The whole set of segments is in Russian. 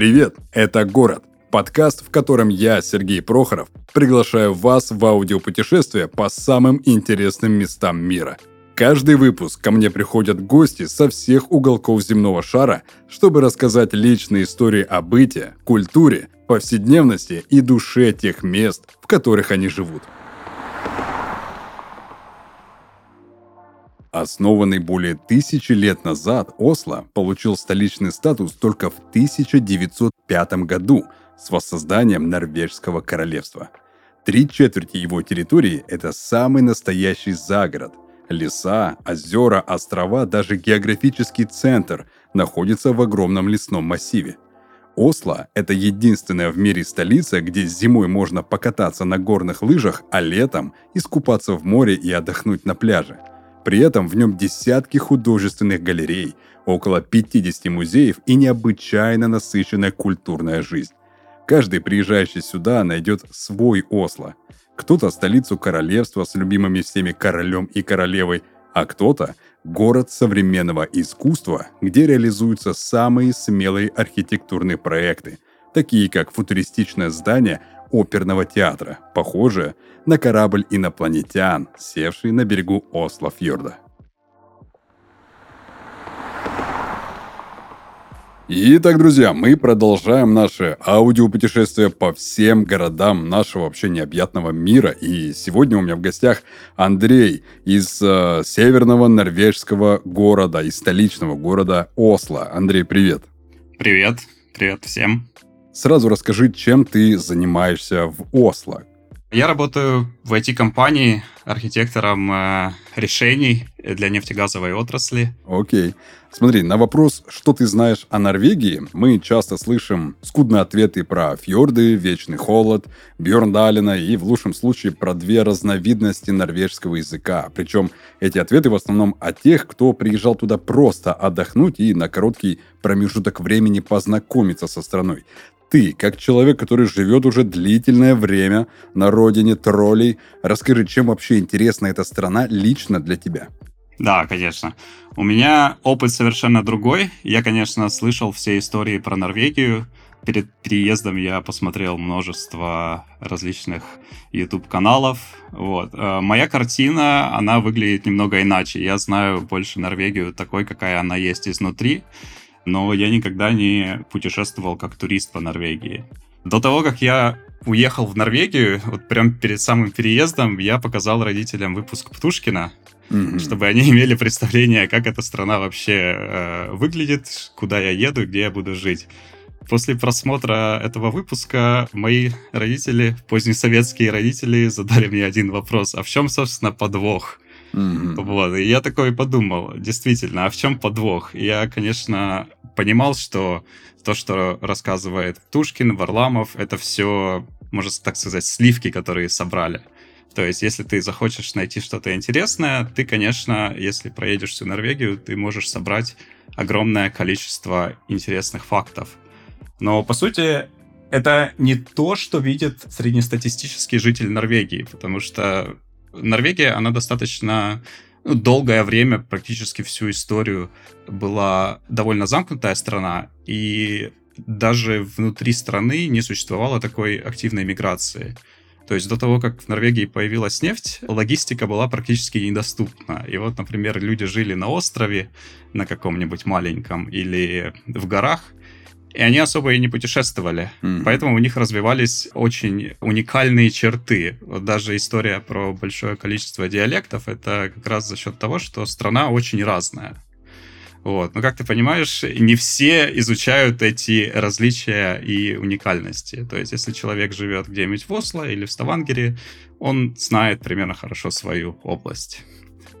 Привет, это «Город» – подкаст, в котором я, Сергей Прохоров, приглашаю вас в аудиопутешествие по самым интересным местам мира. Каждый выпуск ко мне приходят гости со всех уголков земного шара, чтобы рассказать личные истории о быте, культуре, повседневности и душе тех мест, в которых они живут. Основанный более тысячи лет назад, Осло получил столичный статус только в 1905 году с воссозданием Норвежского королевства. Три четверти его территории – это самый настоящий загород. Леса, озера, острова, даже географический центр находятся в огромном лесном массиве. Осло – это единственная в мире столица, где зимой можно покататься на горных лыжах, а летом искупаться в море и отдохнуть на пляже – при этом в нем десятки художественных галерей, около 50 музеев и необычайно насыщенная культурная жизнь. Каждый приезжающий сюда найдет свой Осло. Кто-то столицу королевства с любимыми всеми королем и королевой, а кто-то город современного искусства, где реализуются самые смелые архитектурные проекты, такие как футуристичное здание оперного театра, похожее на корабль инопланетян, севший на берегу Осло-фьорда. Итак, друзья, мы продолжаем наше аудиопутешествие по всем городам нашего вообще необъятного мира. И сегодня у меня в гостях Андрей из э, северного норвежского города, из столичного города Осло. Андрей, привет. Привет, привет всем. Сразу расскажи, чем ты занимаешься в Осло. Я работаю в IT-компании архитектором э, решений для нефтегазовой отрасли. Окей. Смотри, на вопрос, что ты знаешь о Норвегии, мы часто слышим скудные ответы про фьорды, вечный холод, Бьорндалина и в лучшем случае про две разновидности норвежского языка. Причем эти ответы в основном о тех, кто приезжал туда просто отдохнуть и на короткий промежуток времени познакомиться со страной ты, как человек, который живет уже длительное время на родине троллей, расскажи, чем вообще интересна эта страна лично для тебя? Да, конечно. У меня опыт совершенно другой. Я, конечно, слышал все истории про Норвегию. Перед переездом я посмотрел множество различных YouTube-каналов. Вот. Э, моя картина, она выглядит немного иначе. Я знаю больше Норвегию такой, какая она есть изнутри но я никогда не путешествовал как турист по Норвегии. До того, как я уехал в Норвегию, вот прям перед самым переездом, я показал родителям выпуск Птушкина, mm-hmm. чтобы они имели представление, как эта страна вообще э, выглядит, куда я еду, где я буду жить. После просмотра этого выпуска мои родители, позднесоветские родители, задали мне один вопрос. А в чем, собственно, подвох? Mm-hmm. Вот, и я такой подумал, действительно, а в чем подвох? Я, конечно, понимал, что то, что рассказывает Тушкин, Варламов, это все, можно так сказать, сливки, которые собрали. То есть, если ты захочешь найти что-то интересное, ты, конечно, если проедешь всю Норвегию, ты можешь собрать огромное количество интересных фактов. Но, по сути, это не то, что видит среднестатистический житель Норвегии, потому что Норвегия, она достаточно ну, долгое время, практически всю историю, была довольно замкнутая страна, и даже внутри страны не существовало такой активной миграции. То есть до того, как в Норвегии появилась нефть, логистика была практически недоступна. И вот, например, люди жили на острове, на каком-нибудь маленьком, или в горах, и они особо и не путешествовали. Mm-hmm. Поэтому у них развивались очень уникальные черты. Вот даже история про большое количество диалектов это как раз за счет того, что страна очень разная. Вот. Но, как ты понимаешь, не все изучают эти различия и уникальности. То есть, если человек живет где-нибудь в Осло или в Ставангере, он знает примерно хорошо свою область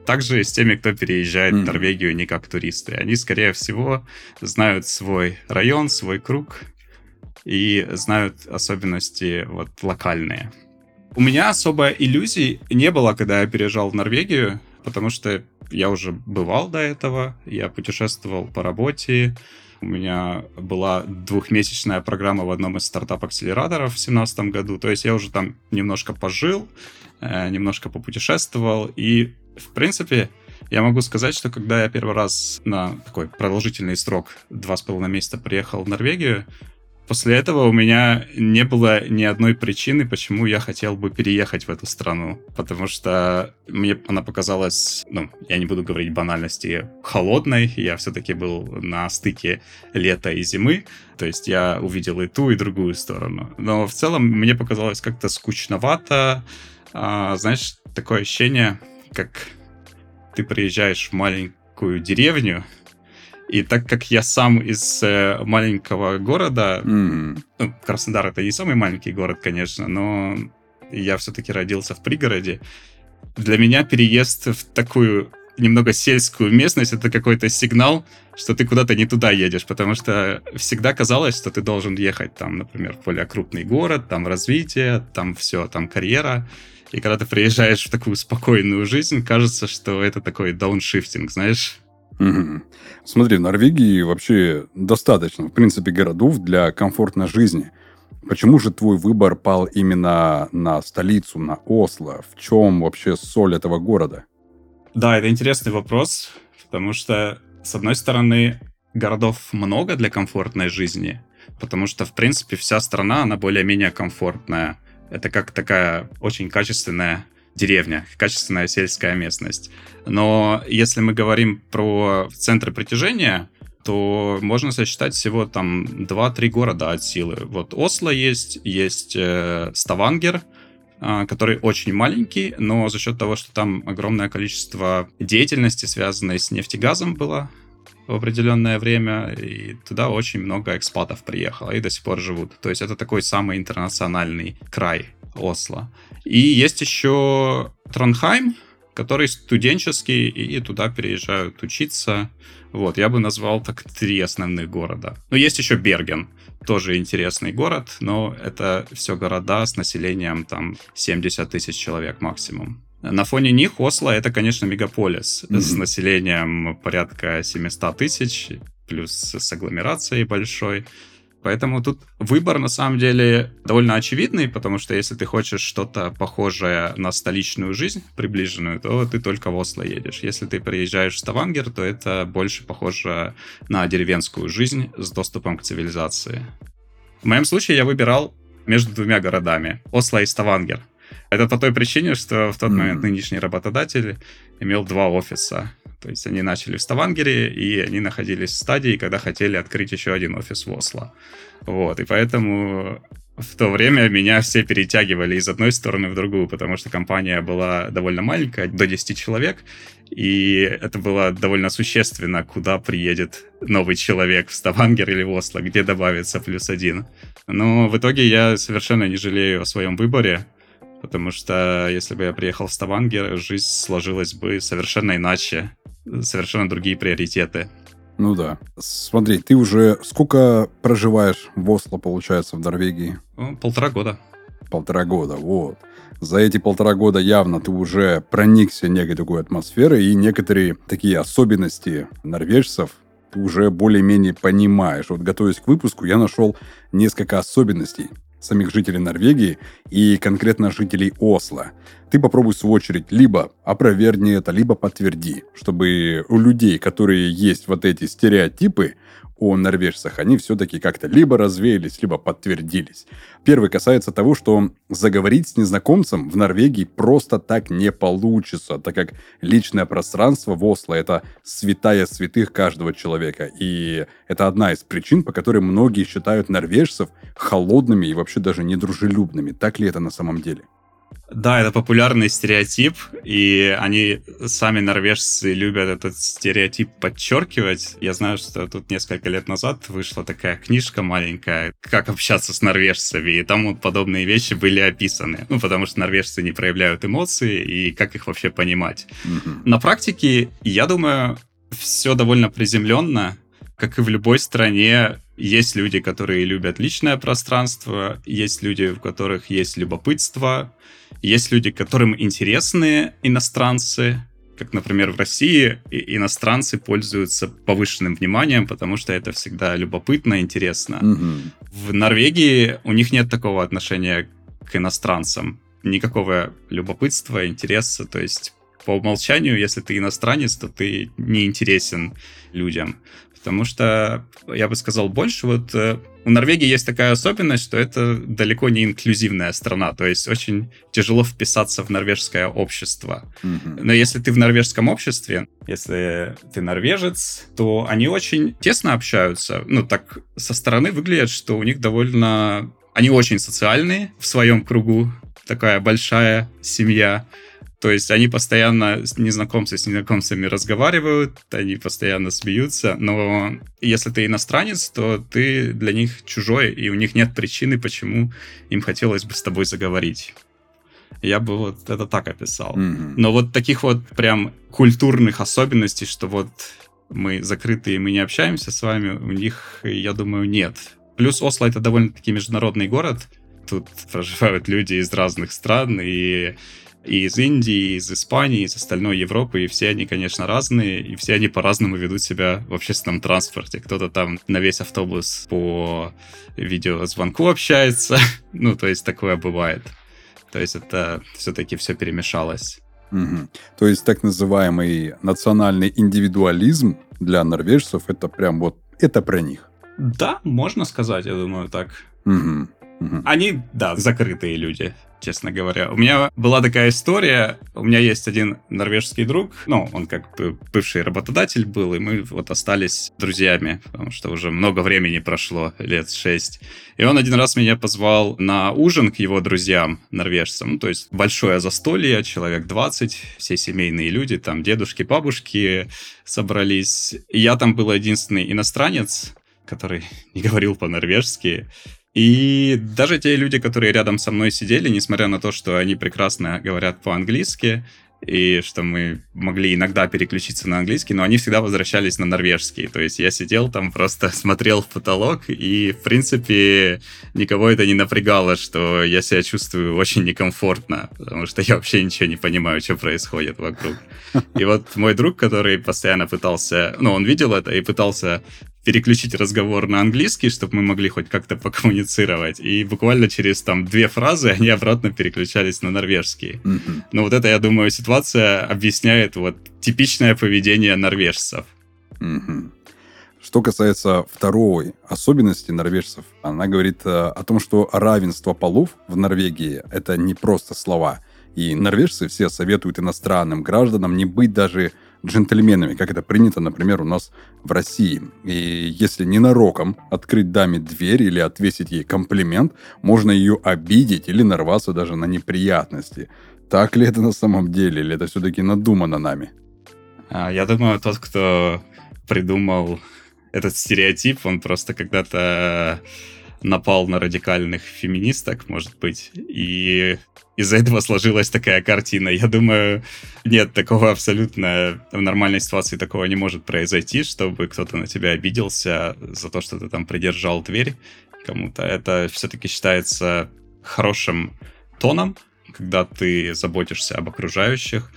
также с теми, кто переезжает mm-hmm. в Норвегию не как туристы. Они, скорее всего, знают свой район, свой круг и знают особенности вот локальные. У меня особо иллюзий не было, когда я переезжал в Норвегию, потому что я уже бывал до этого, я путешествовал по работе, у меня была двухмесячная программа в одном из стартап-акселераторов в 2017 году, то есть я уже там немножко пожил, э, немножко попутешествовал, и в принципе, я могу сказать, что когда я первый раз на такой продолжительный срок, два с половиной месяца, приехал в Норвегию, после этого у меня не было ни одной причины, почему я хотел бы переехать в эту страну. Потому что мне она показалась, ну, я не буду говорить банальности, холодной. Я все-таки был на стыке лета и зимы. То есть я увидел и ту, и другую сторону. Но в целом мне показалось как-то скучновато. А, знаешь, такое ощущение, как ты приезжаешь в маленькую деревню, и так как я сам из э, маленького города, mm. ну, Краснодар это не самый маленький город, конечно, но я все-таки родился в пригороде, для меня переезд в такую немного сельскую местность это какой-то сигнал, что ты куда-то не туда едешь, потому что всегда казалось, что ты должен ехать там, например, в более крупный город, там развитие, там все, там карьера. И когда ты приезжаешь в такую спокойную жизнь, кажется, что это такой дауншифтинг, знаешь? Угу. Смотри, в Норвегии вообще достаточно, в принципе, городов для комфортной жизни. Почему же твой выбор пал именно на столицу, на Осло? В чем вообще соль этого города? Да, это интересный вопрос, потому что, с одной стороны, городов много для комфортной жизни, потому что, в принципе, вся страна, она более-менее комфортная. Это как такая очень качественная деревня, качественная сельская местность. Но если мы говорим про центры притяжения, то можно сосчитать всего там 2-3 города от силы. Вот Осло есть, есть э, Ставангер, э, который очень маленький, но за счет того, что там огромное количество деятельности, связанной с нефтегазом, было в определенное время, и туда очень много экспатов приехало и до сих пор живут. То есть это такой самый интернациональный край Осло. И есть еще Тронхайм, который студенческий, и туда переезжают учиться. Вот, я бы назвал так три основных города. Ну, есть еще Берген, тоже интересный город, но это все города с населением там 70 тысяч человек максимум. На фоне них Осло это, конечно, мегаполис mm-hmm. с населением порядка 700 тысяч, плюс с агломерацией большой. Поэтому тут выбор на самом деле довольно очевидный, потому что если ты хочешь что-то похожее на столичную жизнь, приближенную, то ты только в Осло едешь. Если ты приезжаешь в Ставангер, то это больше похоже на деревенскую жизнь с доступом к цивилизации. В моем случае я выбирал между двумя городами, Осло и Ставангер. Это по той причине, что в тот момент нынешний работодатель имел два офиса. То есть они начали в Ставангере, и они находились в стадии, когда хотели открыть еще один офис в Осло. Вот, и поэтому в то время меня все перетягивали из одной стороны в другую, потому что компания была довольно маленькая, до 10 человек, и это было довольно существенно, куда приедет новый человек в Ставангер или в Осло, где добавится плюс один. Но в итоге я совершенно не жалею о своем выборе, потому что если бы я приехал в Ставангер, жизнь сложилась бы совершенно иначе совершенно другие приоритеты. Ну да. Смотри, ты уже сколько проживаешь в Осло, получается, в Норвегии? Полтора года. Полтора года, вот. За эти полтора года явно ты уже проникся некой такой атмосферой, и некоторые такие особенности норвежцев ты уже более-менее понимаешь. Вот готовясь к выпуску, я нашел несколько особенностей самих жителей Норвегии и конкретно жителей Осло. Ты попробуй свою очередь либо опровергни это, либо подтверди, чтобы у людей, которые есть вот эти стереотипы, о норвежцах, они все-таки как-то либо развеялись, либо подтвердились. Первый касается того, что заговорить с незнакомцем в Норвегии просто так не получится, так как личное пространство в Осло – это святая святых каждого человека. И это одна из причин, по которой многие считают норвежцев холодными и вообще даже недружелюбными. Так ли это на самом деле? Да, это популярный стереотип, и они сами норвежцы любят этот стереотип подчеркивать. Я знаю, что тут несколько лет назад вышла такая книжка маленькая «Как общаться с норвежцами», и там вот подобные вещи были описаны. Ну, потому что норвежцы не проявляют эмоции, и как их вообще понимать. Mm-hmm. На практике, я думаю, все довольно приземленно, как и в любой стране, есть люди, которые любят личное пространство, есть люди, у которых есть любопытство, есть люди, которым интересны иностранцы, как, например, в России иностранцы пользуются повышенным вниманием, потому что это всегда любопытно, интересно. Угу. В Норвегии у них нет такого отношения к иностранцам. Никакого любопытства, интереса. То есть по умолчанию, если ты иностранец, то ты не интересен людям. Потому что, я бы сказал, больше вот э, у Норвегии есть такая особенность, что это далеко не инклюзивная страна, то есть очень тяжело вписаться в норвежское общество. Mm-hmm. Но если ты в норвежском обществе, если ты норвежец, то они очень тесно общаются. Ну, так со стороны выглядит, что у них довольно... Они очень социальные в своем кругу, такая большая семья. То есть они постоянно с незнакомцы с незнакомцами разговаривают, они постоянно смеются, но если ты иностранец, то ты для них чужой, и у них нет причины, почему им хотелось бы с тобой заговорить. Я бы вот это так описал. Mm-hmm. Но вот таких вот прям культурных особенностей, что вот мы закрытые, мы не общаемся с вами, у них, я думаю, нет. Плюс Осло это довольно-таки международный город, тут проживают люди из разных стран, и и из Индии, и из Испании, и из остальной Европы, и все они, конечно, разные, и все они по-разному ведут себя в общественном транспорте. Кто-то там на весь автобус по видеозвонку общается, ну, то есть такое бывает. То есть это все-таки все перемешалось. Угу. То есть так называемый национальный индивидуализм для норвежцев это прям вот это про них. Да, можно сказать, я думаю, так. Угу. Они, да, закрытые люди честно говоря. У меня была такая история. У меня есть один норвежский друг, ну, он как бы бывший работодатель был, и мы вот остались друзьями, потому что уже много времени прошло, лет шесть. И он один раз меня позвал на ужин к его друзьям, норвежцам. Ну, то есть большое застолье, человек 20, все семейные люди, там дедушки, бабушки собрались. И я там был единственный иностранец, который не говорил по-норвежски. И даже те люди, которые рядом со мной сидели, несмотря на то, что они прекрасно говорят по-английски, и что мы могли иногда переключиться на английский, но они всегда возвращались на норвежский. То есть я сидел там, просто смотрел в потолок, и, в принципе, никого это не напрягало, что я себя чувствую очень некомфортно, потому что я вообще ничего не понимаю, что происходит вокруг. И вот мой друг, который постоянно пытался, ну, он видел это и пытался переключить разговор на английский, чтобы мы могли хоть как-то покоммуницировать. И буквально через там две фразы они обратно переключались на норвежский. Mm-hmm. Но вот это, я думаю, ситуация объясняет вот типичное поведение норвежцев. Mm-hmm. Что касается второй особенности норвежцев, она говорит э, о том, что равенство полов в Норвегии — это не просто слова. И норвежцы все советуют иностранным гражданам не быть даже джентльменами, как это принято, например, у нас в России. И если ненароком открыть даме дверь или отвесить ей комплимент, можно ее обидеть или нарваться даже на неприятности. Так ли это на самом деле, или это все-таки надумано нами? А, я думаю, тот, кто придумал этот стереотип, он просто когда-то напал на радикальных феминисток, может быть, и из-за этого сложилась такая картина. Я думаю, нет, такого абсолютно в нормальной ситуации такого не может произойти, чтобы кто-то на тебя обиделся за то, что ты там придержал дверь кому-то. Это все-таки считается хорошим тоном, когда ты заботишься об окружающих.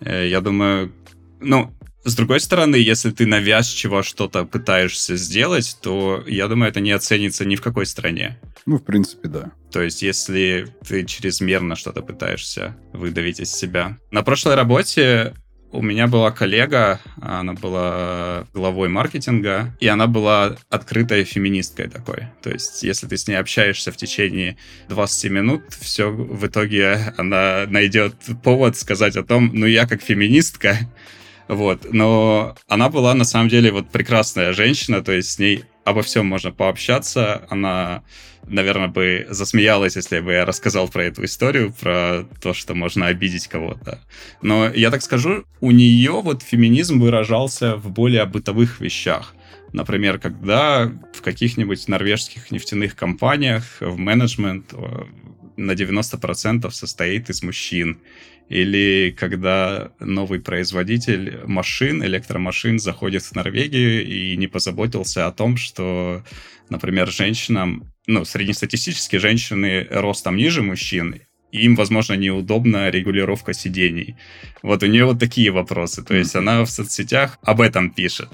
Э, я думаю, ну, с другой стороны, если ты навязчиво что-то пытаешься сделать, то, я думаю, это не оценится ни в какой стране. Ну, в принципе, да. То есть, если ты чрезмерно что-то пытаешься выдавить из себя. На прошлой работе у меня была коллега, она была главой маркетинга, и она была открытой феминисткой такой. То есть, если ты с ней общаешься в течение 20 минут, все в итоге она найдет повод сказать о том, ну я как феминистка, вот, но она была на самом деле вот прекрасная женщина, то есть с ней обо всем можно пообщаться. Она, наверное, бы засмеялась, если бы я рассказал про эту историю, про то, что можно обидеть кого-то. Но я так скажу, у нее вот феминизм выражался в более бытовых вещах. Например, когда в каких-нибудь норвежских нефтяных компаниях в менеджмент э, на 90% состоит из мужчин. Или когда новый производитель машин, электромашин заходит в Норвегию и не позаботился о том, что, например, женщинам, ну, среднестатистически женщины ростом ниже мужчин, им, возможно, неудобна регулировка сидений. Вот у нее вот такие вопросы. То есть она в соцсетях об этом пишет,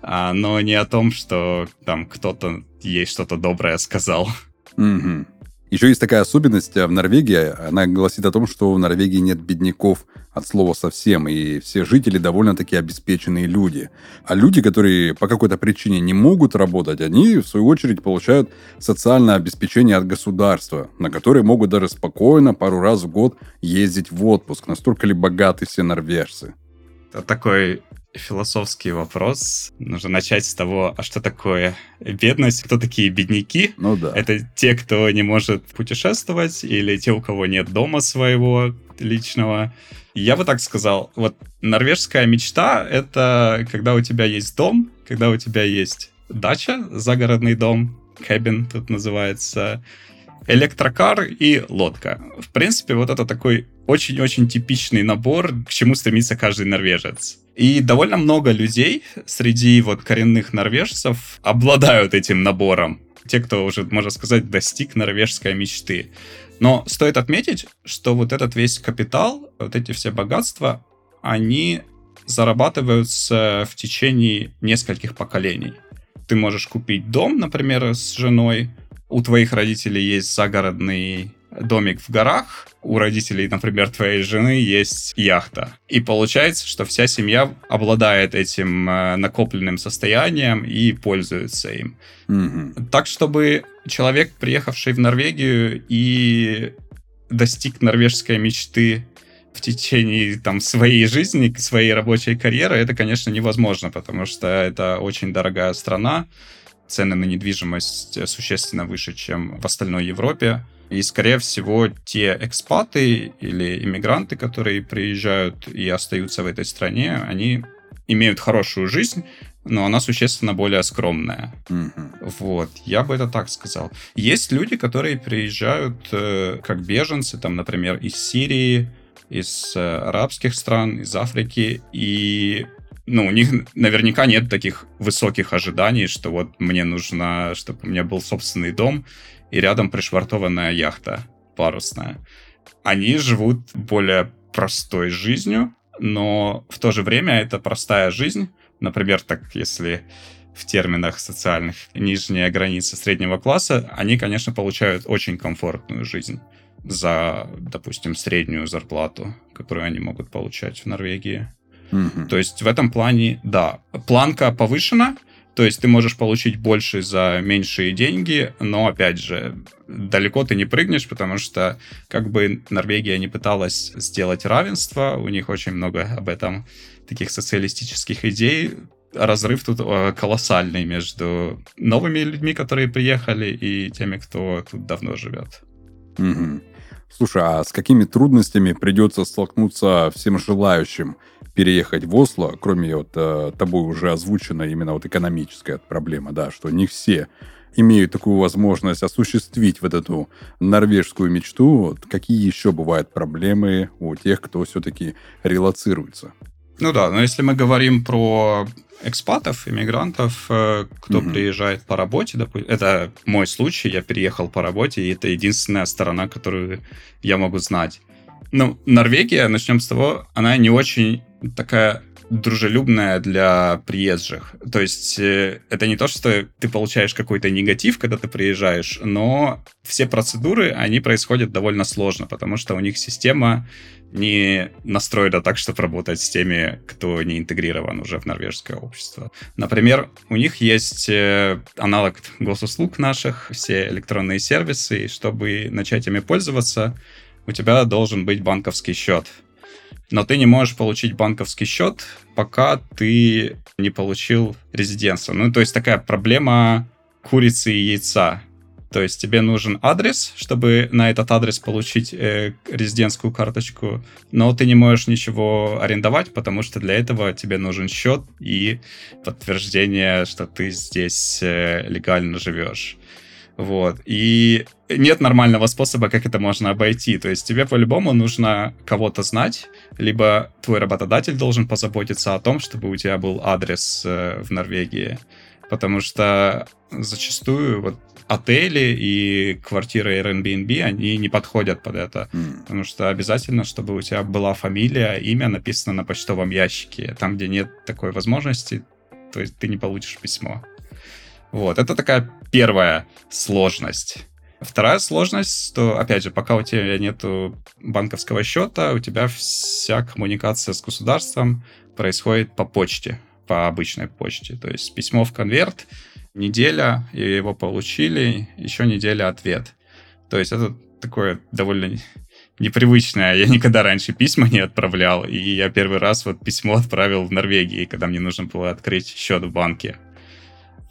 а, но не о том, что там кто-то ей что-то доброе сказал. Mm-hmm. Еще есть такая особенность в Норвегии. Она гласит о том, что в Норвегии нет бедняков от слова совсем, и все жители довольно-таки обеспеченные люди. А люди, которые по какой-то причине не могут работать, они, в свою очередь, получают социальное обеспечение от государства, на которые могут даже спокойно пару раз в год ездить в отпуск. Настолько ли богаты все норвежцы? Такой философский вопрос. Нужно начать с того, а что такое бедность, кто такие бедняки? Ну да. Это те, кто не может путешествовать, или те, у кого нет дома своего личного. Я бы так сказал, вот норвежская мечта — это когда у тебя есть дом, когда у тебя есть дача, загородный дом, кэбин тут называется, электрокар и лодка. В принципе, вот это такой очень-очень типичный набор, к чему стремится каждый норвежец. И довольно много людей среди вот коренных норвежцев обладают этим набором. Те, кто уже, можно сказать, достиг норвежской мечты. Но стоит отметить, что вот этот весь капитал, вот эти все богатства, они зарабатываются в течение нескольких поколений. Ты можешь купить дом, например, с женой, у твоих родителей есть загородный домик в горах, у родителей, например, твоей жены есть яхта. И получается, что вся семья обладает этим э, накопленным состоянием и пользуется им. Mm-hmm. Так, чтобы человек, приехавший в Норвегию и достиг норвежской мечты в течение там, своей жизни, своей рабочей карьеры, это, конечно, невозможно, потому что это очень дорогая страна, цены на недвижимость существенно выше, чем в остальной Европе. И, скорее всего, те экспаты или иммигранты, которые приезжают и остаются в этой стране, они имеют хорошую жизнь, но она существенно более скромная. Mm-hmm. Вот, я бы это так сказал. Есть люди, которые приезжают э, как беженцы, там, например, из Сирии, из э, арабских стран, из Африки, и ну, у них наверняка нет таких высоких ожиданий, что вот мне нужно, чтобы у меня был собственный дом, и рядом пришвартованная яхта парусная. Они живут более простой жизнью, но в то же время это простая жизнь. Например, так если в терминах социальных нижняя граница среднего класса, они, конечно, получают очень комфортную жизнь за, допустим, среднюю зарплату, которую они могут получать в Норвегии. Mm-hmm. То есть в этом плане, да, планка повышена, то есть ты можешь получить больше за меньшие деньги, но, опять же, далеко ты не прыгнешь, потому что как бы Норвегия не пыталась сделать равенство, у них очень много об этом таких социалистических идей, разрыв тут э, колоссальный между новыми людьми, которые приехали, и теми, кто тут давно живет. Угу. Слушай, а с какими трудностями придется столкнуться всем желающим переехать в Осло, кроме вот э, тобой уже озвучена именно вот экономическая проблема, да, что не все имеют такую возможность осуществить вот эту норвежскую мечту, вот какие еще бывают проблемы у тех, кто все-таки релацируется? Ну да, но если мы говорим про экспатов, иммигрантов, э, кто угу. приезжает по работе, допустим, это мой случай, я переехал по работе, и это единственная сторона, которую я могу знать. Ну, Норвегия, начнем с того, она не очень такая дружелюбная для приезжих. То есть э, это не то, что ты получаешь какой-то негатив, когда ты приезжаешь, но все процедуры, они происходят довольно сложно, потому что у них система не настроена так, чтобы работать с теми, кто не интегрирован уже в норвежское общество. Например, у них есть э, аналог госуслуг наших, все электронные сервисы, и чтобы начать ими пользоваться, у тебя должен быть банковский счет но ты не можешь получить банковский счет, пока ты не получил резидентство. Ну, то есть такая проблема курицы и яйца. То есть тебе нужен адрес, чтобы на этот адрес получить э, резидентскую карточку, но ты не можешь ничего арендовать, потому что для этого тебе нужен счет и подтверждение, что ты здесь э, легально живешь. Вот. И нет нормального способа, как это можно обойти. То есть тебе по-любому нужно кого-то знать, либо твой работодатель должен позаботиться о том, чтобы у тебя был адрес э, в Норвегии. Потому что зачастую вот отели и квартиры Airbnb, они не подходят под это. Mm. Потому что обязательно, чтобы у тебя была фамилия, имя написано на почтовом ящике. Там, где нет такой возможности, то есть ты не получишь письмо. Вот, это такая первая сложность. Вторая сложность, что, опять же, пока у тебя нету банковского счета, у тебя вся коммуникация с государством происходит по почте, по обычной почте. То есть письмо в конверт, неделя, и его получили, еще неделя ответ. То есть это такое довольно непривычное. Я никогда раньше письма не отправлял, и я первый раз вот письмо отправил в Норвегии, когда мне нужно было открыть счет в банке.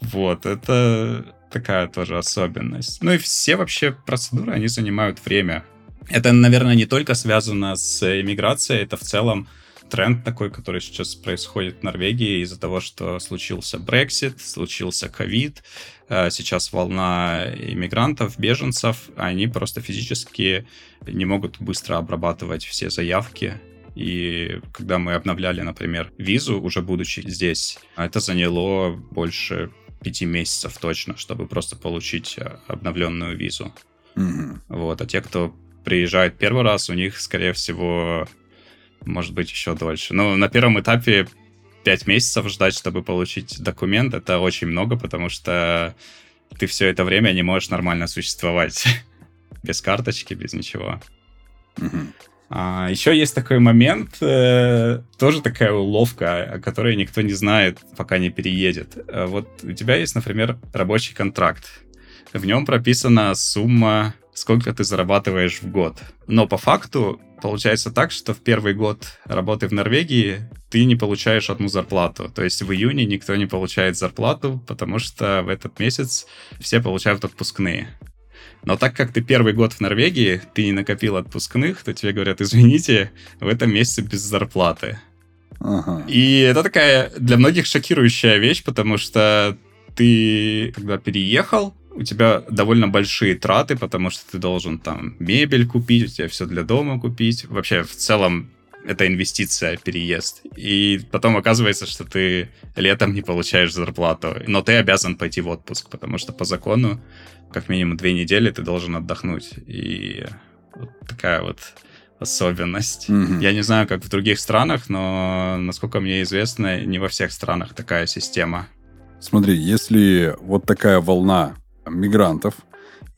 Вот, это такая тоже особенность. Ну и все вообще процедуры, они занимают время. Это, наверное, не только связано с иммиграцией, это в целом тренд такой, который сейчас происходит в Норвегии из-за того, что случился Brexit, случился ковид, э, сейчас волна иммигрантов, беженцев, они просто физически не могут быстро обрабатывать все заявки. И когда мы обновляли, например, визу, уже будучи здесь, это заняло больше пяти месяцев точно, чтобы просто получить э, обновленную визу. Mm-hmm. Вот, а те, кто приезжает первый раз, у них, скорее всего, может быть, еще дольше. Но на первом этапе пять месяцев ждать, чтобы получить документ, это очень много, потому что ты все это время не можешь нормально существовать. без карточки, без ничего. Mm-hmm. А, еще есть такой момент, э, тоже такая уловка, о которой никто не знает, пока не переедет. Э, вот у тебя есть, например, рабочий контракт. В нем прописана сумма, сколько ты зарабатываешь в год. Но по факту получается так, что в первый год работы в Норвегии ты не получаешь одну зарплату. То есть в июне никто не получает зарплату, потому что в этот месяц все получают отпускные. Но так как ты первый год в Норвегии, ты не накопил отпускных, то тебе говорят, извините, в этом месяце без зарплаты. Ага. И это такая для многих шокирующая вещь, потому что ты, когда переехал, у тебя довольно большие траты, потому что ты должен там мебель купить, у тебя все для дома купить. Вообще, в целом, это инвестиция, переезд. И потом оказывается, что ты летом не получаешь зарплату, но ты обязан пойти в отпуск, потому что по закону как минимум две недели ты должен отдохнуть. И вот такая вот особенность. Mm-hmm. Я не знаю, как в других странах, но, насколько мне известно, не во всех странах такая система. Смотри, если вот такая волна мигрантов,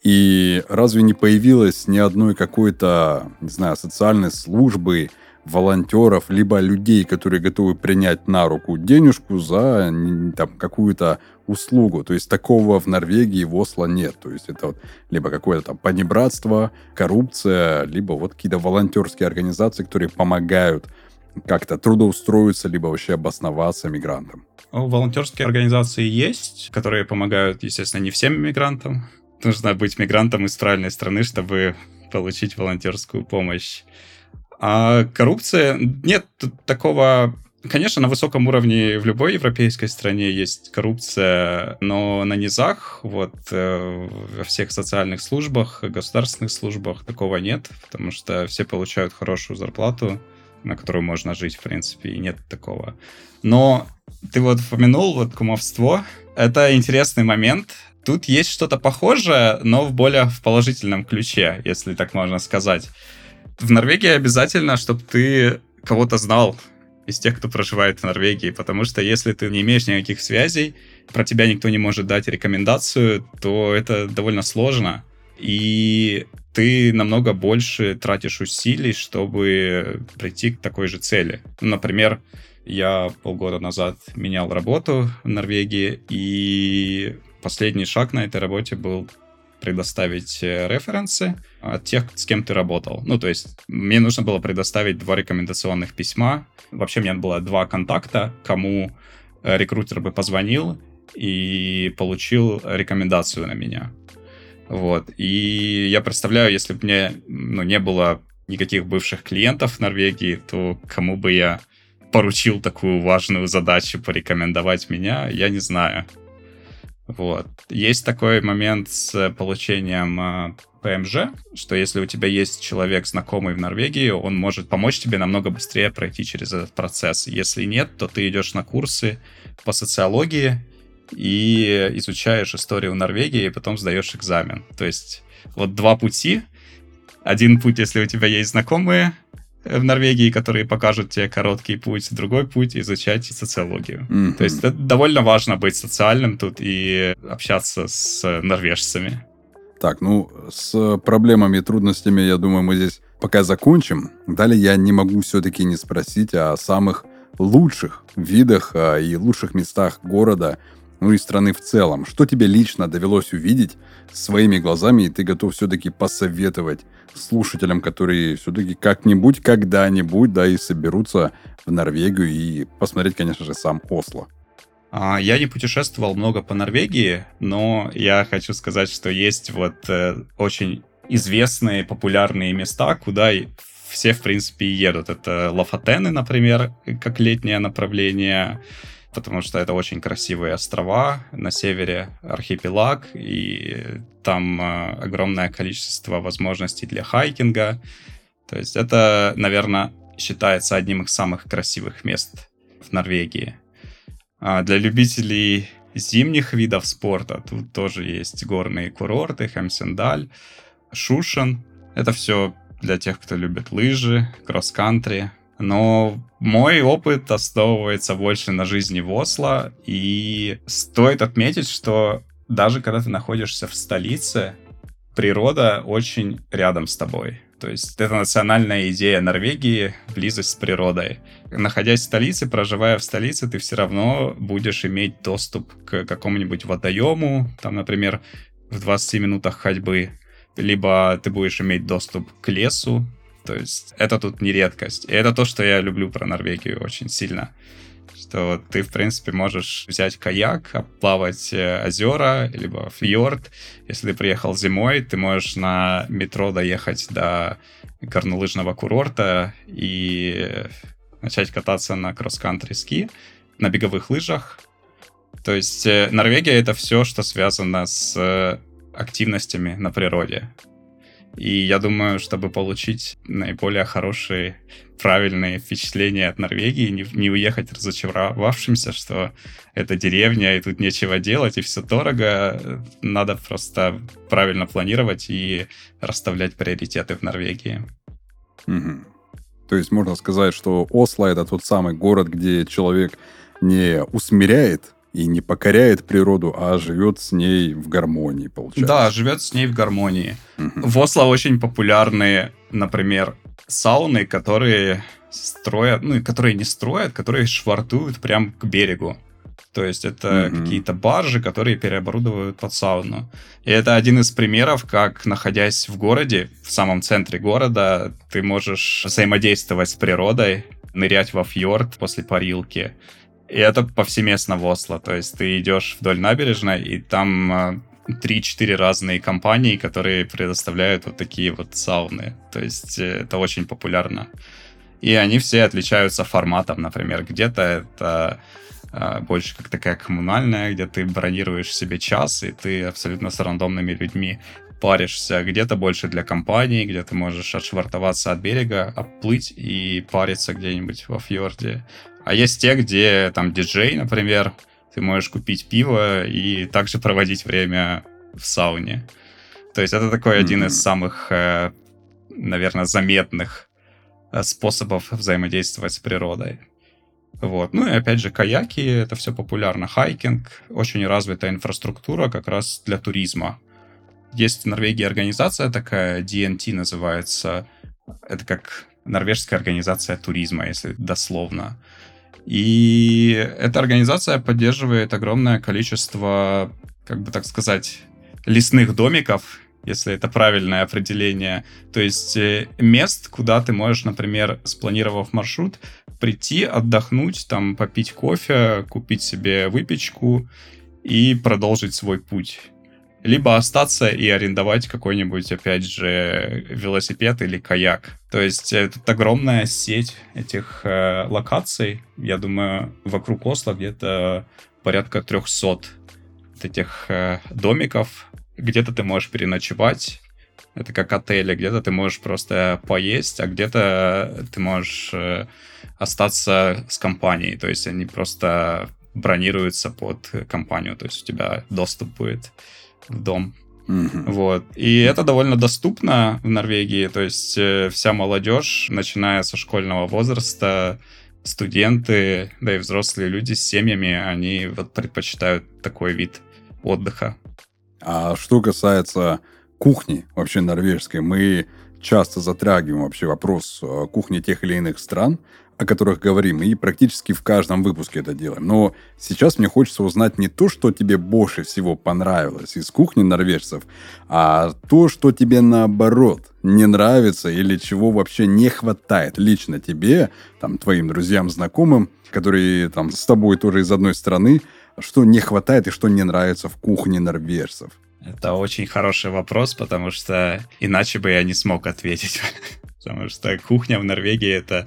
и разве не появилось ни одной какой-то, не знаю, социальной службы, волонтеров, либо людей, которые готовы принять на руку денежку за там, какую-то услугу. То есть такого в Норвегии, в Осло нет. То есть это вот либо какое-то там понебратство, коррупция, либо вот какие-то волонтерские организации, которые помогают как-то трудоустроиться, либо вообще обосноваться мигрантам. Волонтерские организации есть, которые помогают, естественно, не всем мигрантам. Нужно быть мигрантом из правильной страны, чтобы получить волонтерскую помощь. А коррупция... Нет такого... Конечно, на высоком уровне в любой европейской стране есть коррупция, но на низах, вот э, во всех социальных службах, государственных службах такого нет, потому что все получают хорошую зарплату, на которую можно жить, в принципе, и нет такого. Но ты вот упомянул вот кумовство. Это интересный момент. Тут есть что-то похожее, но в более в положительном ключе, если так можно сказать в Норвегии обязательно, чтобы ты кого-то знал из тех, кто проживает в Норвегии, потому что если ты не имеешь никаких связей, про тебя никто не может дать рекомендацию, то это довольно сложно. И ты намного больше тратишь усилий, чтобы прийти к такой же цели. Например, я полгода назад менял работу в Норвегии, и последний шаг на этой работе был предоставить э, референсы от тех, с кем ты работал. Ну, то есть мне нужно было предоставить два рекомендационных письма. Вообще, меня было два контакта, кому э, рекрутер бы позвонил и получил рекомендацию на меня. Вот. И я представляю, если бы мне ну, не было никаких бывших клиентов в Норвегии, то кому бы я поручил такую важную задачу порекомендовать меня, я не знаю. Вот. Есть такой момент с получением э, ПМЖ, что если у тебя есть человек знакомый в Норвегии, он может помочь тебе намного быстрее пройти через этот процесс. Если нет, то ты идешь на курсы по социологии и изучаешь историю Норвегии, и потом сдаешь экзамен. То есть вот два пути. Один путь, если у тебя есть знакомые, в Норвегии, которые покажут тебе короткий путь, другой путь изучать социологию. Mm-hmm. То есть это довольно важно быть социальным тут и общаться с норвежцами. Так, ну, с проблемами и трудностями, я думаю, мы здесь пока закончим. Далее я не могу все-таки не спросить о самых лучших видах а, и лучших местах города, ну и страны в целом. Что тебе лично довелось увидеть своими глазами, и ты готов все-таки посоветовать слушателям, которые все-таки как-нибудь, когда-нибудь, да, и соберутся в Норвегию и посмотреть, конечно же, сам Осло. А, я не путешествовал много по Норвегии, но я хочу сказать, что есть вот э, очень известные, популярные места, куда все, в принципе, едут. Это Лафатены, например, как летнее направление, потому что это очень красивые острова на севере, архипелаг, и там э, огромное количество возможностей для хайкинга. То есть это, наверное, считается одним из самых красивых мест в Норвегии. А для любителей зимних видов спорта тут тоже есть горные курорты, Хемсендаль, Шушен. Это все для тех, кто любит лыжи, кросс-кантри. Но мой опыт основывается больше на жизни в Осло, и стоит отметить, что даже когда ты находишься в столице, природа очень рядом с тобой. То есть это национальная идея Норвегии, близость с природой. Находясь в столице, проживая в столице, ты все равно будешь иметь доступ к какому-нибудь водоему, там, например, в 20 минутах ходьбы, либо ты будешь иметь доступ к лесу. То есть это тут не редкость. И это то, что я люблю про Норвегию очень сильно что ты, в принципе, можешь взять каяк, плавать э, озера, либо фьорд. Если ты приехал зимой, ты можешь на метро доехать до горнолыжного курорта и начать кататься на кросс-кантри ски, на беговых лыжах. То есть э, Норвегия — это все, что связано с э, активностями на природе. И я думаю, чтобы получить наиболее хорошие, правильные впечатления от Норвегии, не, не уехать разочаровавшимся, что это деревня, и тут нечего делать, и все дорого, надо просто правильно планировать и расставлять приоритеты в Норвегии. Угу. То есть можно сказать, что Осло это тот самый город, где человек не усмиряет и не покоряет природу, а живет с ней в гармонии, получается. Да, живет с ней в гармонии. Угу. В Осло очень популярны, например, сауны, которые строят, ну, которые не строят, которые швартуют прям к берегу. То есть это mm-hmm. какие-то баржи, которые переоборудовывают под сауну. И это один из примеров, как, находясь в городе, в самом центре города, ты можешь взаимодействовать с природой, нырять во фьорд после парилки, и это повсеместно в Осло. То есть ты идешь вдоль набережной, и там 3-4 а, разные компании, которые предоставляют вот такие вот сауны. То есть э, это очень популярно. И они все отличаются форматом, например. Где-то это а, больше как такая коммунальная, где ты бронируешь себе час, и ты абсолютно с рандомными людьми паришься. Где-то больше для компании, где ты можешь отшвартоваться от берега, оплыть и париться где-нибудь во фьорде. А есть те, где там диджей, например, ты можешь купить пиво и также проводить время в сауне. То есть это такой mm-hmm. один из самых, э, наверное, заметных э, способов взаимодействовать с природой. Вот. Ну и опять же, каяки, это все популярно. Хайкинг, очень развитая инфраструктура как раз для туризма. Есть в Норвегии организация такая, DNT называется. Это как норвежская организация туризма, если дословно. И эта организация поддерживает огромное количество, как бы так сказать, лесных домиков, если это правильное определение. То есть э, мест, куда ты можешь, например, спланировав маршрут, прийти, отдохнуть, там, попить кофе, купить себе выпечку и продолжить свой путь либо остаться и арендовать какой-нибудь, опять же, велосипед или каяк. То есть это огромная сеть этих э, локаций. Я думаю, вокруг Осло где-то порядка 300 вот этих э, домиков. Где-то ты можешь переночевать, это как отели, где-то ты можешь просто поесть, а где-то ты можешь э, остаться с компанией. То есть они просто бронируются под компанию, то есть у тебя доступ будет дом. Mm-hmm. Вот. И это довольно доступно в Норвегии. То есть э, вся молодежь, начиная со школьного возраста, студенты, да и взрослые люди с семьями, они вот предпочитают такой вид отдыха. А что касается кухни вообще норвежской. Мы часто затрагиваем вообще вопрос э, кухни тех или иных стран, о которых говорим, и практически в каждом выпуске это делаем. Но сейчас мне хочется узнать не то, что тебе больше всего понравилось из кухни норвежцев, а то, что тебе наоборот не нравится или чего вообще не хватает лично тебе, там, твоим друзьям, знакомым, которые там с тобой тоже из одной страны, что не хватает и что не нравится в кухне норвежцев. Это очень хороший вопрос, потому что иначе бы я не смог ответить. Потому что кухня в Норвегии это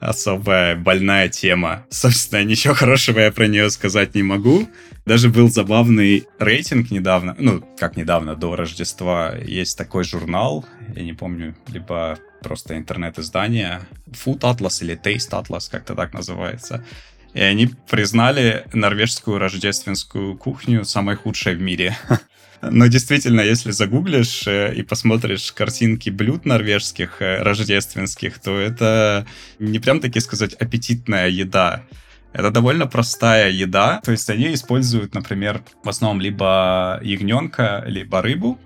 особая больная тема. Собственно, ничего хорошего я про нее сказать не могу. Даже был забавный рейтинг недавно, ну, как недавно, до Рождества, есть такой журнал, я не помню, либо просто интернет-издание, Food Atlas или Taste Atlas, как-то так называется. И они признали норвежскую рождественскую кухню самой худшей в мире. Но действительно, если загуглишь э, и посмотришь картинки блюд норвежских, э, рождественских, то это не прям таки сказать аппетитная еда. Это довольно простая еда. То есть они используют, например, в основном либо ягненка, либо рыбу.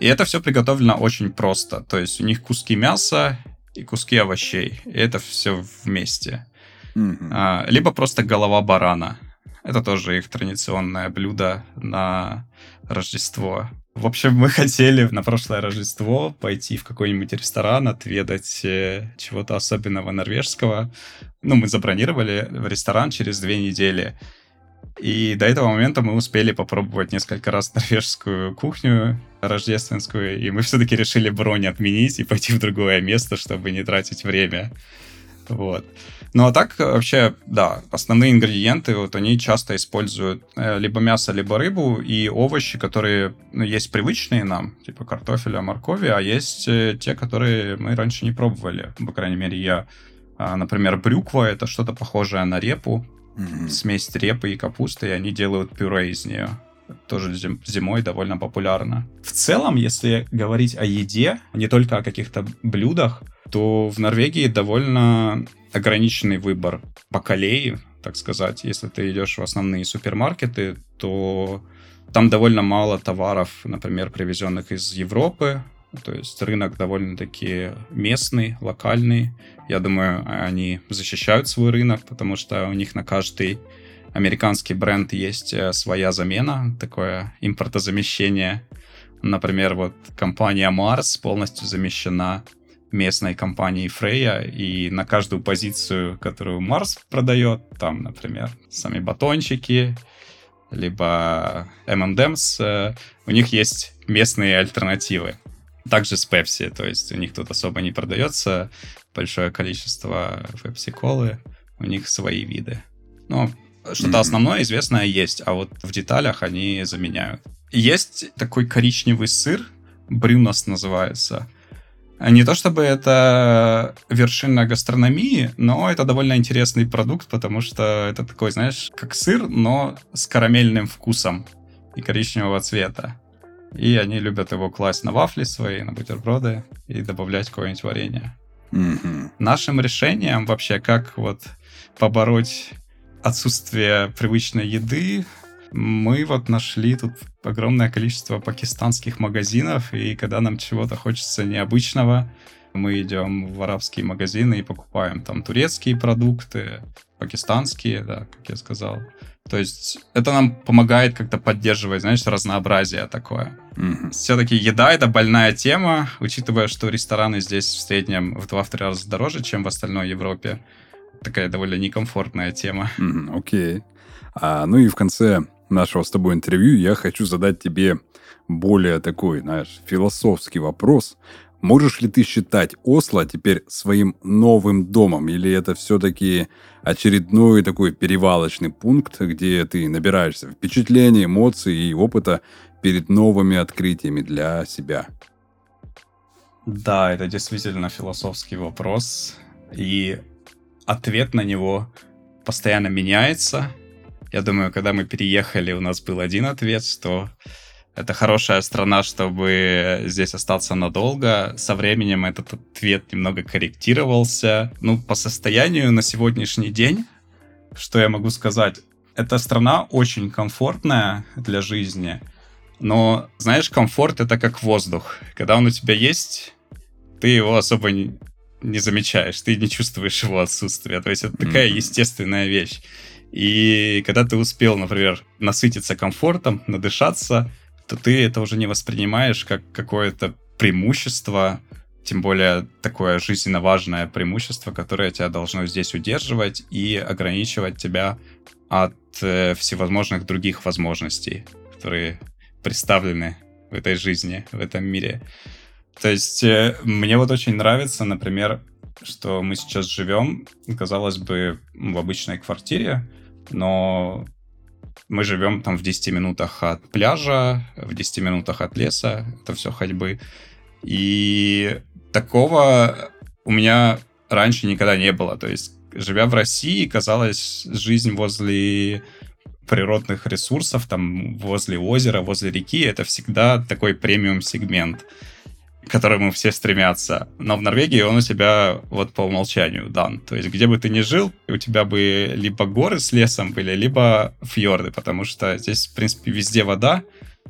И это все приготовлено очень просто. То есть у них куски мяса и куски овощей. И это все вместе. Mm-hmm. либо просто голова барана. Это тоже их традиционное блюдо на Рождество. В общем, мы хотели на прошлое Рождество пойти в какой-нибудь ресторан, отведать э, чего-то особенного норвежского. Ну, мы забронировали в ресторан через две недели. И до этого момента мы успели попробовать несколько раз норвежскую кухню рождественскую, и мы все-таки решили бронь отменить и пойти в другое место, чтобы не тратить время. Вот. Ну а так вообще, да, основные ингредиенты, вот они часто используют э, либо мясо, либо рыбу и овощи, которые ну, есть привычные нам, типа картофеля, моркови, а есть э, те, которые мы раньше не пробовали. По крайней мере, я, а, например, брюква это что-то похожее на репу, mm-hmm. смесь репы и капусты, и они делают пюре из нее тоже зим, зимой довольно популярно. В целом, если говорить о еде, не только о каких-то блюдах, то в Норвегии довольно ограниченный выбор бакалеи, так сказать. Если ты идешь в основные супермаркеты, то там довольно мало товаров, например, привезенных из Европы. То есть рынок довольно-таки местный, локальный. Я думаю, они защищают свой рынок, потому что у них на каждый американский бренд есть э, своя замена, такое импортозамещение. Например, вот компания Mars полностью замещена местной компанией Freya, и на каждую позицию, которую Марс продает, там, например, сами батончики, либо M&M's, э, у них есть местные альтернативы. Также с Pepsi, то есть у них тут особо не продается большое количество Pepsi-колы, у них свои виды. Но что-то mm-hmm. основное известное есть, а вот в деталях они заменяют. Есть такой коричневый сыр, брюнос называется – не то чтобы это вершина гастрономии, но это довольно интересный продукт, потому что это такой, знаешь, как сыр, но с карамельным вкусом и коричневого цвета. И они любят его класть на вафли свои, на бутерброды и добавлять какое-нибудь варенье. Mm-hmm. Нашим решением вообще, как вот побороть отсутствие привычной еды, мы вот нашли тут огромное количество пакистанских магазинов, и когда нам чего-то хочется необычного, мы идем в арабские магазины и покупаем там турецкие продукты, пакистанские, да, как я сказал. То есть это нам помогает как-то поддерживать, знаешь, разнообразие такое. Mm-hmm. Все-таки еда — это больная тема, учитывая, что рестораны здесь в среднем в 2-3 раза дороже, чем в остальной Европе. Такая довольно некомфортная тема. Окей. Mm-hmm, okay. а, ну и в конце нашего с тобой интервью я хочу задать тебе более такой, знаешь, философский вопрос. Можешь ли ты считать Осло теперь своим новым домом? Или это все-таки очередной такой перевалочный пункт, где ты набираешься впечатлений, эмоций и опыта перед новыми открытиями для себя? Да, это действительно философский вопрос. И ответ на него постоянно меняется. Я думаю, когда мы переехали, у нас был один ответ, что это хорошая страна, чтобы здесь остаться надолго. Со временем этот ответ немного корректировался. Ну, по состоянию на сегодняшний день, что я могу сказать, эта страна очень комфортная для жизни. Но, знаешь, комфорт — это как воздух. Когда он у тебя есть, ты его особо не, замечаешь, ты не чувствуешь его отсутствие. То есть это такая mm-hmm. естественная вещь. И когда ты успел, например, насытиться комфортом, надышаться, то ты это уже не воспринимаешь как какое-то преимущество, тем более такое жизненно важное преимущество, которое тебя должно здесь удерживать и ограничивать тебя от э, всевозможных других возможностей, которые представлены в этой жизни, в этом мире. То есть э, мне вот очень нравится, например, что мы сейчас живем, казалось бы, в обычной квартире, но мы живем там в 10 минутах от пляжа, в 10 минутах от леса, это все ходьбы. И такого у меня раньше никогда не было. То есть, живя в России, казалось, жизнь возле природных ресурсов, там, возле озера, возле реки, это всегда такой премиум-сегмент к которому все стремятся. Но в Норвегии он у тебя вот по умолчанию дан. То есть где бы ты ни жил, у тебя бы либо горы с лесом были, либо фьорды, потому что здесь, в принципе, везде вода,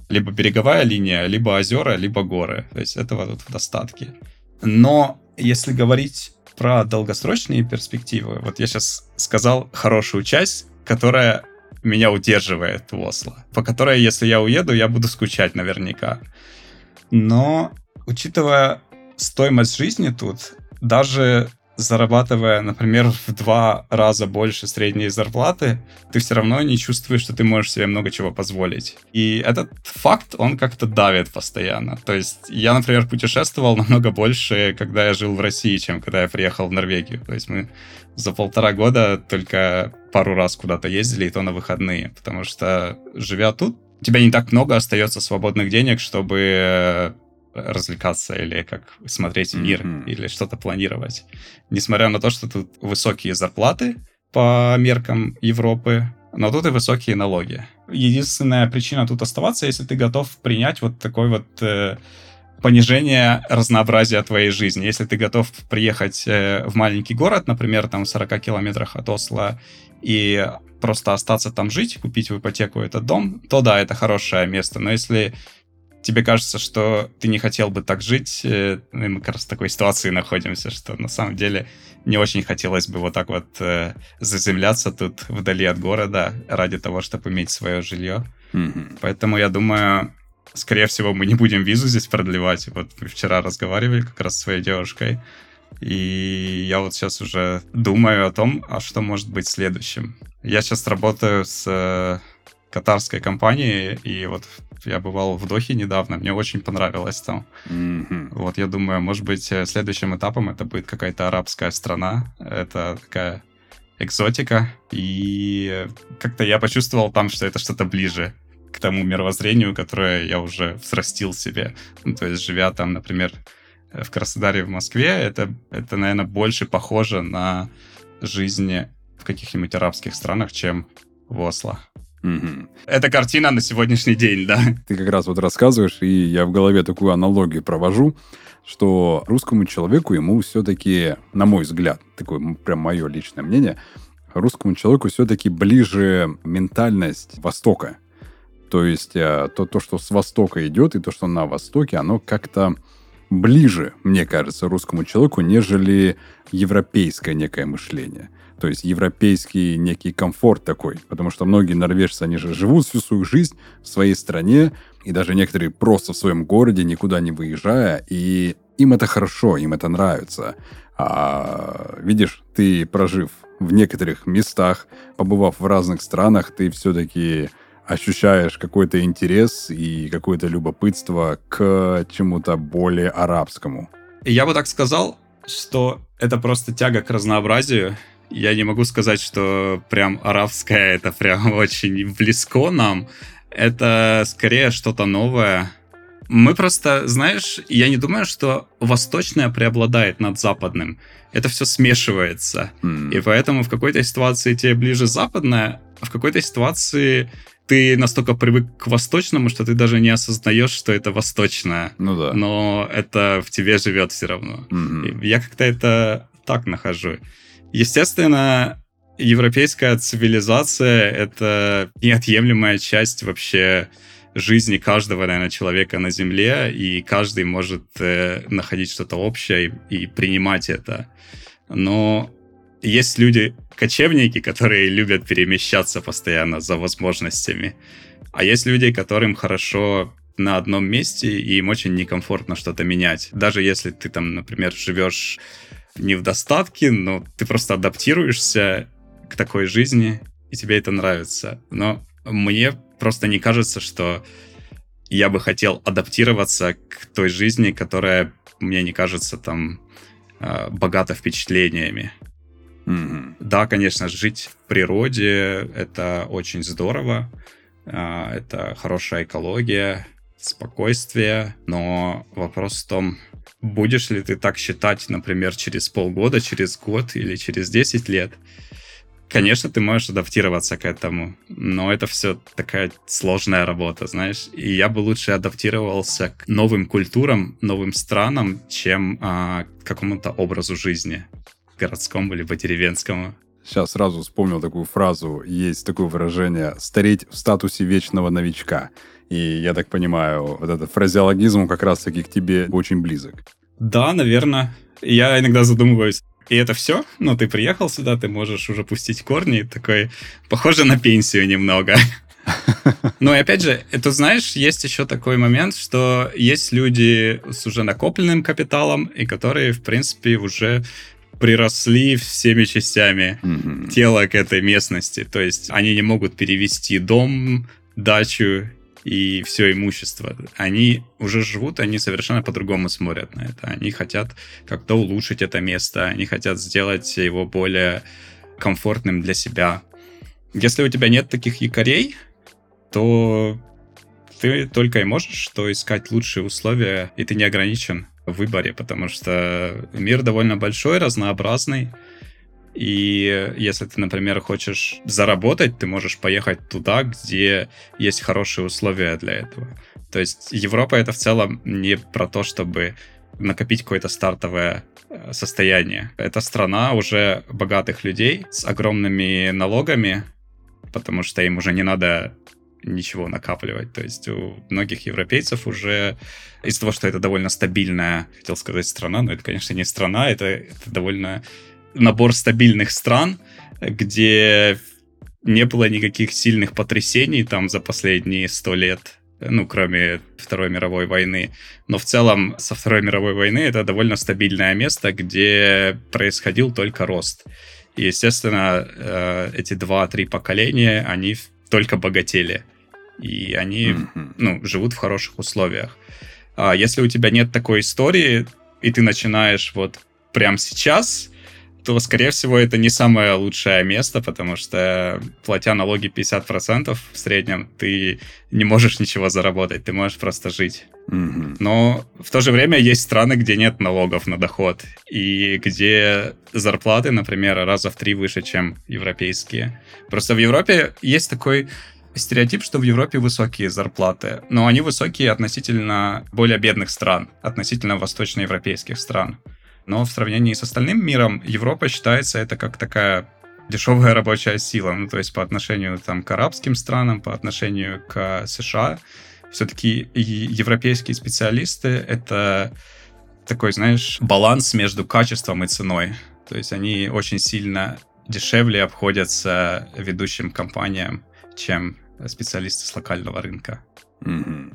либо береговая линия, либо озера, либо горы. То есть этого тут в достатке. Но если говорить про долгосрочные перспективы, вот я сейчас сказал хорошую часть, которая меня удерживает в Осло, по которой, если я уеду, я буду скучать наверняка. Но учитывая стоимость жизни тут, даже зарабатывая, например, в два раза больше средней зарплаты, ты все равно не чувствуешь, что ты можешь себе много чего позволить. И этот факт, он как-то давит постоянно. То есть я, например, путешествовал намного больше, когда я жил в России, чем когда я приехал в Норвегию. То есть мы за полтора года только пару раз куда-то ездили, и то на выходные. Потому что, живя тут, у тебя не так много остается свободных денег, чтобы развлекаться или как смотреть мир mm-hmm. или что-то планировать. Несмотря на то, что тут высокие зарплаты по меркам Европы, но тут и высокие налоги. Единственная причина тут оставаться, если ты готов принять вот такой вот э, понижение разнообразия твоей жизни. Если ты готов приехать э, в маленький город, например, там в 40 километрах от Осло, и просто остаться там жить, купить в ипотеку этот дом, то да, это хорошее место. Но если тебе кажется, что ты не хотел бы так жить, э, ну, мы как раз в такой ситуации находимся, что на самом деле не очень хотелось бы вот так вот э, заземляться тут вдали от города ради того, чтобы иметь свое жилье. Mm-hmm. Поэтому я думаю, скорее всего, мы не будем визу здесь продлевать. Вот мы вчера разговаривали как раз с своей девушкой, и я вот сейчас уже думаю о том, а что может быть следующим. Я сейчас работаю с э, катарской компанией, и вот я бывал в Дохе недавно, мне очень понравилось там. Mm-hmm. Вот я думаю, может быть, э, следующим этапом это будет какая-то арабская страна. Это такая экзотика. И как-то я почувствовал там, что это что-то ближе к тому мировоззрению, которое я уже взрастил себе. Ну, то есть, живя там, например, э, в Краснодаре, в Москве, это, это, наверное, больше похоже на жизнь в каких-нибудь арабских странах, чем в Осло. Угу. Это картина на сегодняшний день, да. Ты как раз вот рассказываешь, и я в голове такую аналогию провожу, что русскому человеку ему все-таки, на мой взгляд, такое прям мое личное мнение, русскому человеку все-таки ближе ментальность Востока. То есть э, то, то, что с Востока идет, и то, что на Востоке, оно как-то ближе, мне кажется, русскому человеку, нежели европейское некое мышление. То есть европейский некий комфорт такой. Потому что многие норвежцы, они же живут всю свою жизнь в своей стране, и даже некоторые просто в своем городе, никуда не выезжая, и им это хорошо, им это нравится. А видишь, ты прожив в некоторых местах, побывав в разных странах, ты все-таки ощущаешь какой-то интерес и какое-то любопытство к чему-то более арабскому. Я бы так сказал, что это просто тяга к разнообразию, я не могу сказать, что прям арабская это прям очень близко нам. Это скорее что-то новое. Мы просто, знаешь, я не думаю, что восточное преобладает над западным. Это все смешивается. Mm. И поэтому в какой-то ситуации тебе ближе западное, а в какой-то ситуации ты настолько привык к восточному, что ты даже не осознаешь, что это восточное. Ну да. Но это в тебе живет все равно. Mm-hmm. Я как-то это так нахожу. Естественно, европейская цивилизация — это неотъемлемая часть вообще жизни каждого, наверное, человека на Земле, и каждый может э, находить что-то общее и, и принимать это. Но есть люди, кочевники, которые любят перемещаться постоянно за возможностями. А есть люди, которым хорошо на одном месте, и им очень некомфортно что-то менять. Даже если ты там, например, живешь не в достатке, но ты просто адаптируешься к такой жизни, и тебе это нравится. Но мне просто не кажется, что я бы хотел адаптироваться к той жизни, которая мне не кажется там а, богата впечатлениями. Mm-hmm. Да, конечно, жить в природе это очень здорово, а, это хорошая экология, спокойствие, но вопрос в том, будешь ли ты так считать, например, через полгода, через год или через 10 лет. Конечно, ты можешь адаптироваться к этому, но это все такая сложная работа, знаешь. И я бы лучше адаптировался к новым культурам, новым странам, чем а, к какому-то образу жизни городскому либо деревенскому. Сейчас сразу вспомнил такую фразу, есть такое выражение «стареть в статусе вечного новичка». И я так понимаю, вот этот фразеологизм как раз-таки к тебе очень близок. Да, наверное. Я иногда задумываюсь, и это все? Ну, ты приехал сюда, ты можешь уже пустить корни, такой, похоже на пенсию немного. Но и опять же, это знаешь, есть еще такой момент, что есть люди с уже накопленным капиталом, и которые, в принципе, уже приросли всеми частями mm-hmm. тела к этой местности. То есть они не могут перевести дом, дачу и все имущество. Они уже живут, они совершенно по-другому смотрят на это. Они хотят как-то улучшить это место, они хотят сделать его более комфортным для себя. Если у тебя нет таких якорей, то ты только и можешь что искать лучшие условия, и ты не ограничен в выборе, потому что мир довольно большой, разнообразный. И если ты, например, хочешь заработать, ты можешь поехать туда, где есть хорошие условия для этого. То есть Европа это в целом не про то, чтобы накопить какое-то стартовое э, состояние. Это страна уже богатых людей с огромными налогами, потому что им уже не надо ничего накапливать. То есть у многих европейцев уже из-за того, что это довольно стабильная, хотел сказать, страна, но это, конечно, не страна, это, это довольно набор стабильных стран, где не было никаких сильных потрясений там за последние сто лет, ну, кроме Второй мировой войны. Но в целом со Второй мировой войны это довольно стабильное место, где происходил только рост. И, естественно, э, эти два-три поколения, они только богатели. И они, mm-hmm. ну, живут в хороших условиях. А если у тебя нет такой истории, и ты начинаешь вот прямо сейчас, то, скорее всего, это не самое лучшее место, потому что, платя налоги 50% в среднем, ты не можешь ничего заработать, ты можешь просто жить. Mm-hmm. Но в то же время есть страны, где нет налогов на доход, и где зарплаты, например, раза в три выше, чем европейские. Просто в Европе есть такой стереотип, что в Европе высокие зарплаты, но они высокие относительно более бедных стран, относительно восточноевропейских стран. Но в сравнении с остальным миром Европа считается это как такая дешевая рабочая сила, ну то есть по отношению там к арабским странам, по отношению к США, все-таки европейские специалисты это такой, знаешь, баланс между качеством и ценой. То есть они очень сильно дешевле обходятся ведущим компаниям, чем специалисты с локального рынка. Mm-hmm.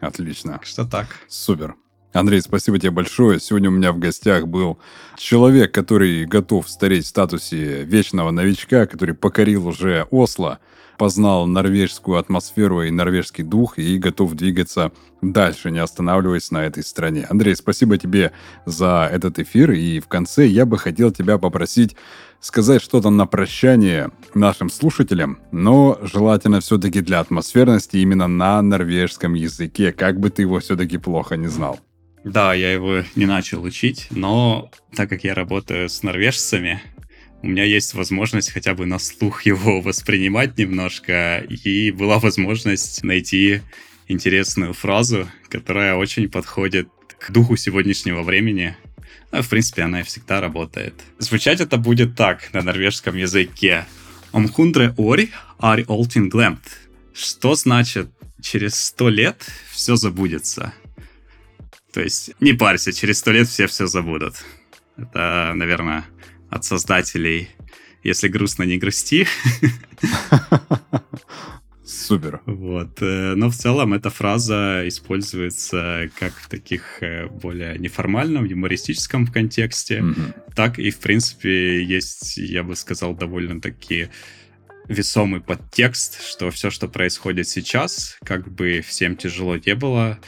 Отлично. Что так. Супер. Андрей, спасибо тебе большое. Сегодня у меня в гостях был человек, который готов стареть в статусе вечного новичка, который покорил уже Осло, познал норвежскую атмосферу и норвежский дух и готов двигаться дальше, не останавливаясь на этой стране. Андрей, спасибо тебе за этот эфир. И в конце я бы хотел тебя попросить сказать что-то на прощание нашим слушателям, но желательно все-таки для атмосферности именно на норвежском языке, как бы ты его все-таки плохо не знал. Да, я его не начал учить, но так как я работаю с норвежцами, у меня есть возможность хотя бы на слух его воспринимать немножко, и была возможность найти интересную фразу, которая очень подходит к духу сегодняшнего времени. Ну, в принципе, она и всегда работает. Звучать это будет так на норвежском языке. Hundre år är allting glömt. Что значит через сто лет все забудется. То есть не парься, через сто лет все все забудут. Это, наверное, от создателей «Если грустно, не грусти». Супер. Вот. Э, но в целом эта фраза используется как в таких э, более неформальном, юмористическом контексте, mm-hmm. так и, в принципе, есть, я бы сказал, довольно-таки весомый подтекст, что все, что происходит сейчас, как бы всем тяжело не было,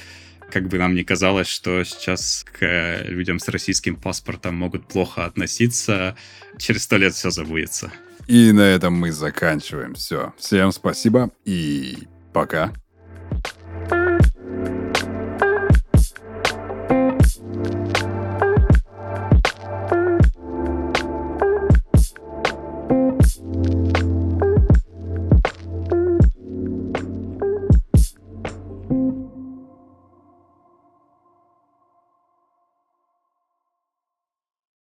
как бы нам не казалось, что сейчас к людям с российским паспортом могут плохо относиться, через сто лет все забудется. И на этом мы заканчиваем. Все. Всем спасибо и пока.